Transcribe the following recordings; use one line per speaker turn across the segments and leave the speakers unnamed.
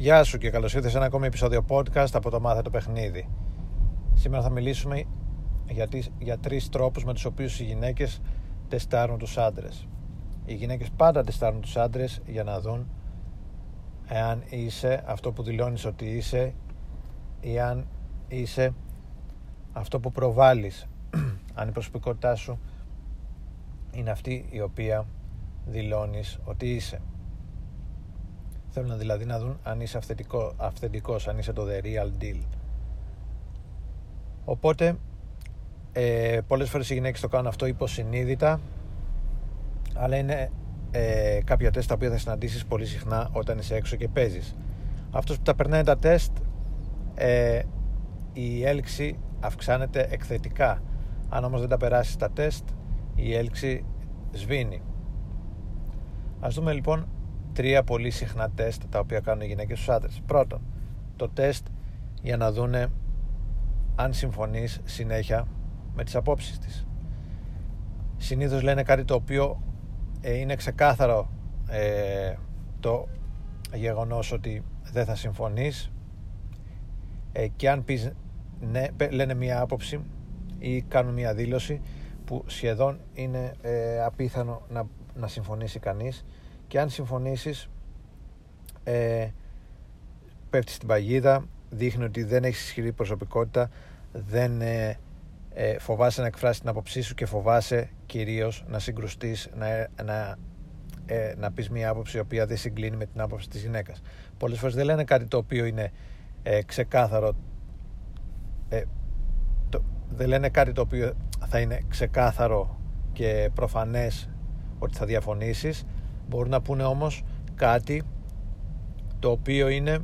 Γεια σου και καλώς ήρθες σε ένα ακόμη επεισόδιο podcast από το Μάθε το Παιχνίδι. Σήμερα θα μιλήσουμε για, τις, για τρεις τρόπους με τους οποίους οι γυναίκες τεστάρουν τους άντρες. Οι γυναίκες πάντα τεστάρουν τους άντρες για να δουν εάν είσαι αυτό που δηλώνεις ότι είσαι ή αν είσαι αυτό που προβάλλεις αν η προσωπικότητά σου είναι αυτή η οποία δηλώνεις ότι είσαι θέλουν δηλαδή να δουν αν είσαι αυθεντικό, αυθεντικός αν είσαι το the real deal. Οπότε ε, πολλές φορές οι γυναίκες το κάνουν αυτό υποσυνείδητα αλλά είναι ε, κάποια τεστ τα οποία θα συναντήσεις πολύ συχνά όταν είσαι έξω και παίζεις. Αυτός που τα περνάει τα τεστ ε, η έλξη αυξάνεται εκθετικά. Αν όμως δεν τα περάσεις τα τεστ η έλξη σβήνει. Ας δούμε λοιπόν τρία πολύ συχνά τεστ τα οποία κάνουν οι γυναίκες στους άντρες. Πρώτον το τεστ για να δούνε αν συμφωνείς συνέχεια με τις απόψεις της. Συνήθως λένε κάτι το οποίο ε, είναι ξεκάθαρο ε, το γεγονός ότι δεν θα συμφωνείς. Ε, και αν πεις ναι, λένε μια άποψη ή κάνουν μια δήλωση που σχεδόν είναι ε, απίθανο να, να συμφωνήσει κανείς και αν συμφωνήσεις ε, πέφτεις στην παγίδα δείχνει ότι δεν έχεις ισχυρή προσωπικότητα δεν ε, ε, φοβάσαι να εκφράσεις την άποψή σου και φοβάσαι κυρίως να συγκρουστείς να, να, ε, να πεις μια άποψη η οποία δεν συγκλίνει με την άποψη της γυναίκας. Πολλές φορές δεν λένε κάτι το οποίο είναι ε, ξεκάθαρο ε, το, δεν λένε κάτι το οποίο θα είναι ξεκάθαρο και προφανές ότι θα διαφωνήσεις μπορούν να πούνε όμως κάτι το οποίο είναι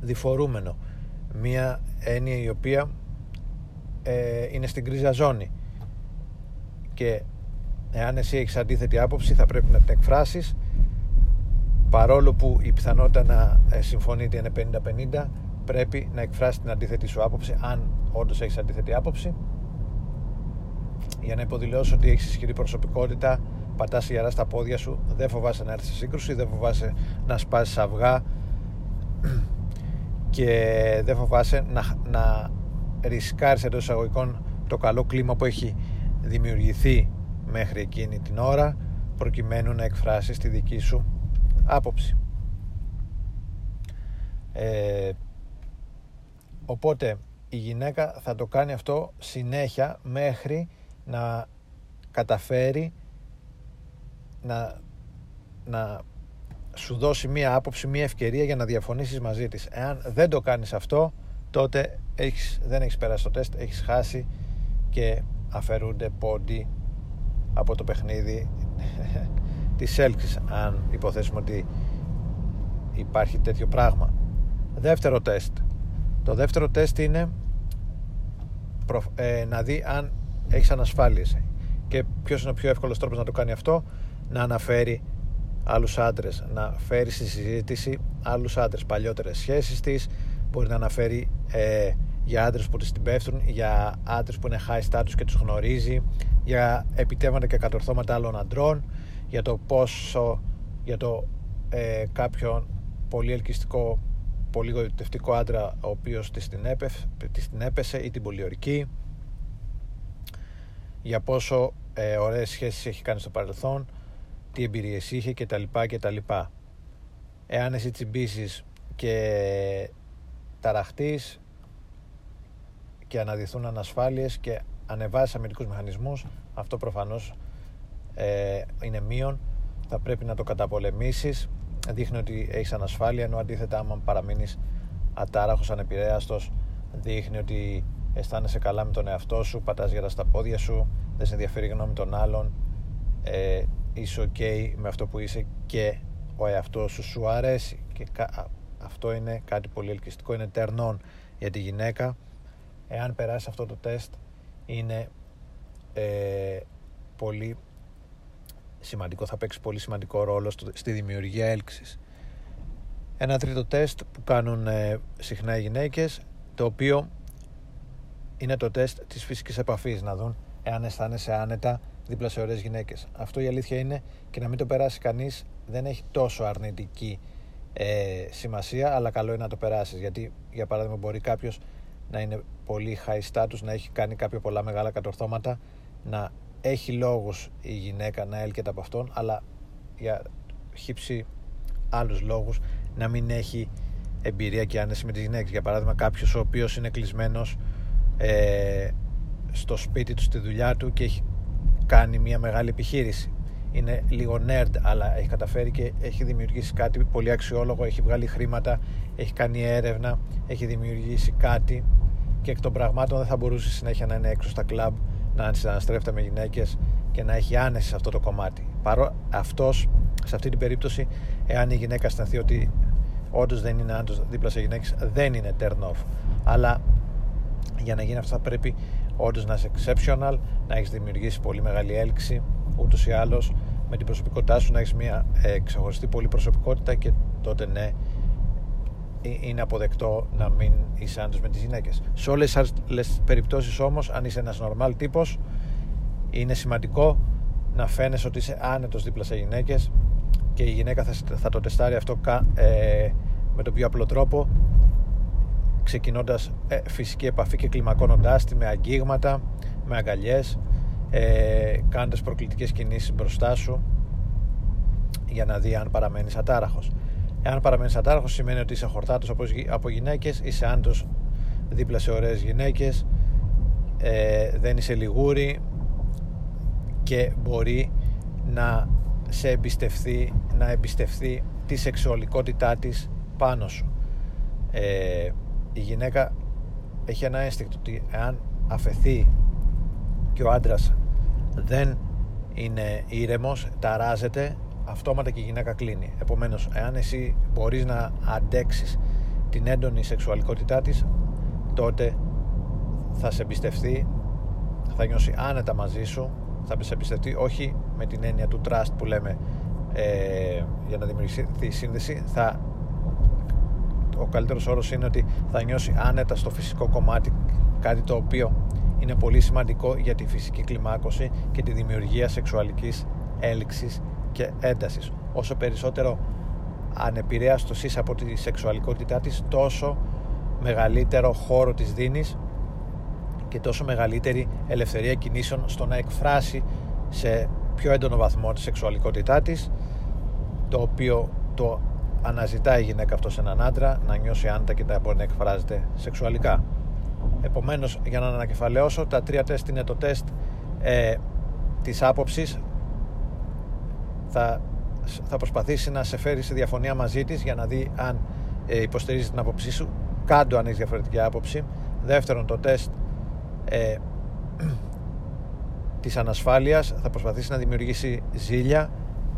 διφορούμενο. Μία έννοια η οποία ε, είναι στην κρίζα ζώνη. Και εάν εσύ έχεις αντίθετη άποψη θα πρέπει να την εκφράσεις. Παρόλο που η πιθανότητα να ε, συμφωνείτε είναι 50-50 πρέπει να εκφράσεις την αντίθετη σου άποψη αν όντως έχεις αντίθετη άποψη. Για να υποδηλώσει ότι έχεις ισχυρή προσωπικότητα πατάς γερά στα πόδια σου δεν φοβάσαι να έρθεις σε σύγκρουση δεν φοβάσαι να σπάσεις αυγά και δεν φοβάσαι να, να ρισκάρεις εντός εισαγωγικών το καλό κλίμα που έχει δημιουργηθεί μέχρι εκείνη την ώρα προκειμένου να εκφράσεις τη δική σου άποψη. Ε, οπότε η γυναίκα θα το κάνει αυτό συνέχεια μέχρι να καταφέρει να, να σου δώσει μία άποψη, μία ευκαιρία για να διαφωνήσεις μαζί της. Εάν δεν το κάνεις αυτό, τότε έχεις, δεν έχεις περάσει το τεστ, έχεις χάσει και αφαιρούνται πόντι από το παιχνίδι της έλξης, αν υποθέσουμε ότι υπάρχει τέτοιο πράγμα. Δεύτερο τεστ. Το δεύτερο τεστ είναι ε, να δει αν έχεις ανασφάλειες. Και ποιος είναι ο πιο εύκολος τρόπος να το κάνει αυτό, να αναφέρει άλλους άντρες, να φέρει στη συζήτηση άλλους άντρες, παλιότερες σχέσεις της, μπορεί να αναφέρει ε, για άντρες που τις την πέφτουν, για άντρες που είναι high status και τους γνωρίζει, για επιτεύγματα και κατορθώματα άλλων αντρών, για το πόσο, για το ε, κάποιον πολύ ελκυστικό, πολύ γοητευτικό άντρα ο οποίος της την, την έπεσε ή την πολιορκή, για πόσο ε, ωραίες σχέσεις έχει κάνει στο παρελθόν, τι εμπειρίες είχε κτλ. κτλ. Εάν εσύ τσιμπήσεις και ταραχτείς και αναδυθούν ανασφάλειες και ανεβάσεις αμυντικούς μηχανισμούς, αυτό προφανώς ε, είναι μείον, θα πρέπει να το καταπολεμήσεις, δείχνει ότι έχεις ανασφάλεια, ενώ αντίθετα άμα παραμείνεις ατάραχος, ανεπηρέαστος, δείχνει ότι αισθάνεσαι καλά με τον εαυτό σου, πατάς γερά στα πόδια σου, δεν σε ενδιαφέρει η γνώμη των άλλων, ε, είσαι ok με αυτό που είσαι και ο εαυτός σου σου αρέσει και αυτό είναι κάτι πολύ ελκυστικό, είναι τερνών για τη γυναίκα εάν περάσει αυτό το τεστ είναι ε, πολύ σημαντικό, θα παίξει πολύ σημαντικό ρόλο στη δημιουργία έλξης. Ένα τρίτο τεστ που κάνουν ε, συχνά οι γυναίκες το οποίο είναι το τεστ της φυσικής επαφής να δουν εάν αισθάνεσαι άνετα δίπλα σε ωραίες γυναίκες. Αυτό η αλήθεια είναι και να μην το περάσει κανείς δεν έχει τόσο αρνητική ε, σημασία, αλλά καλό είναι να το περάσεις. Γιατί, για παράδειγμα, μπορεί κάποιος να είναι πολύ high status, να έχει κάνει κάποια πολλά μεγάλα κατορθώματα, να έχει λόγους η γυναίκα να έλκεται από αυτόν, αλλά για χύψη άλλους λόγους να μην έχει εμπειρία και άνεση με τις γυναίκες. Για παράδειγμα, κάποιος ο οποίος είναι κλεισμένος ε, στο σπίτι του, στη δουλειά του και έχει κάνει μια μεγάλη επιχείρηση. Είναι λίγο nerd αλλά έχει καταφέρει και έχει δημιουργήσει κάτι πολύ αξιόλογο έχει βγάλει χρήματα, έχει κάνει έρευνα έχει δημιουργήσει κάτι και εκ των πραγμάτων δεν θα μπορούσε συνέχεια να είναι έξω στα κλαμπ να συναναστρέφεται με γυναίκες και να έχει άνεση σε αυτό το κομμάτι. Παρό αυτός σε αυτή την περίπτωση εάν η γυναίκα αισθανθεί ότι όντως δεν είναι άντρο δίπλα σε γυναίκες, δεν είναι turn off. Αλλά για να γίνει αυτό θα πρέπει όντως να είσαι exceptional, να έχεις δημιουργήσει πολύ μεγάλη έλξη, ούτως ή άλλως με την προσωπικότητά σου να έχεις μια ε, ξεχωριστή πολύ προσωπικότητα και τότε ναι, ε, είναι αποδεκτό να μην είσαι άντρας με τις γυναίκες. Σε όλες τις περιπτώσεις όμως, αν είσαι ένας normal τύπος, είναι σημαντικό να φαίνεσαι ότι είσαι άνετος δίπλα σε γυναίκες και η γυναίκα θα, θα το τεστάρει αυτό ε, με τον πιο απλό τρόπο ξεκινώντας ε, φυσική επαφή και κλιμακώνοντάς τη με αγγίγματα, με αγκαλιές, ε, κάνοντας προκλητικές κινήσεις μπροστά σου για να δει αν παραμένεις ατάραχος. Εάν παραμένεις ατάραχος σημαίνει ότι είσαι χορτάτος από γυναίκες, είσαι άντρος δίπλα σε ωραίες γυναίκες, ε, δεν είσαι λιγούρι και μπορεί να σε εμπιστευτεί, να εμπιστευτεί τη σεξουαλικότητά της πάνω σου. Ε, η γυναίκα έχει ένα αίσθηκτο ότι εάν αφαιθεί και ο άντρας δεν είναι ήρεμος, ταράζεται, αυτόματα και η γυναίκα κλείνει. Επομένως, εάν εσύ μπορείς να αντέξεις την έντονη σεξουαλικότητά της, τότε θα σε εμπιστευτεί, θα νιώσει άνετα μαζί σου, θα σε εμπιστευτεί όχι με την έννοια του trust που λέμε ε, για να δημιουργηθεί η σύνδεση, θα ο καλύτερος όρος είναι ότι θα νιώσει άνετα στο φυσικό κομμάτι κάτι το οποίο είναι πολύ σημαντικό για τη φυσική κλιμάκωση και τη δημιουργία σεξουαλικής έλξης και έντασης. Όσο περισσότερο ανεπηρέαστος είσαι από τη σεξουαλικότητά της τόσο μεγαλύτερο χώρο της δίνεις και τόσο μεγαλύτερη ελευθερία κινήσεων στο να εκφράσει σε πιο έντονο βαθμό τη σεξουαλικότητά της το οποίο το αναζητάει η γυναίκα αυτός σε έναν άντρα να νιώσει άνετα και να μπορεί να εκφράζεται σεξουαλικά. Επομένως, για να ανακεφαλαιώσω, τα τρία τεστ είναι το τεστ ε, της άποψης. Θα, θα προσπαθήσει να σε φέρει σε διαφωνία μαζί της για να δει αν ε, υποστηρίζει την άποψή σου. Κάντο αν έχεις διαφορετική άποψη. Δεύτερον το τεστ ε, της ανασφάλειας. Θα προσπαθήσει να δημιουργήσει ζήλια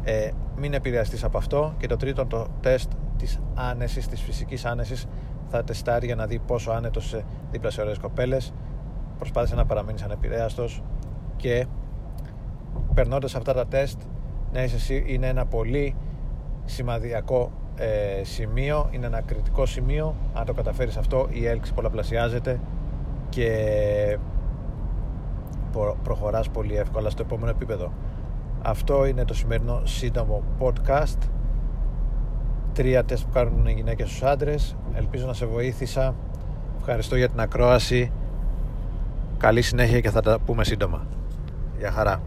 ε, μην επηρεαστείς από αυτό και το τρίτο το τεστ της άνεσης, της φυσικής άνεσης θα τεστάρει για να δει πόσο άνετος είσαι δίπλα σε ωραίες κοπέλες. Προσπάθησε να παραμείνεις ανεπηρέαστος και περνώντας αυτά τα τεστ να είσαι εσύ είναι ένα πολύ σημαδιακό ε, σημείο είναι ένα κριτικό σημείο. Αν το καταφέρεις αυτό η έλξη πολλαπλασιάζεται και προχωράς πολύ εύκολα στο επόμενο επίπεδο αυτό είναι το σημερινό σύντομο podcast. Τρία τεστ που κάνουν οι γυναίκες στους άντρες. Ελπίζω να σε βοήθησα. Ευχαριστώ για την ακρόαση. Καλή συνέχεια και θα τα πούμε σύντομα. Γεια χαρά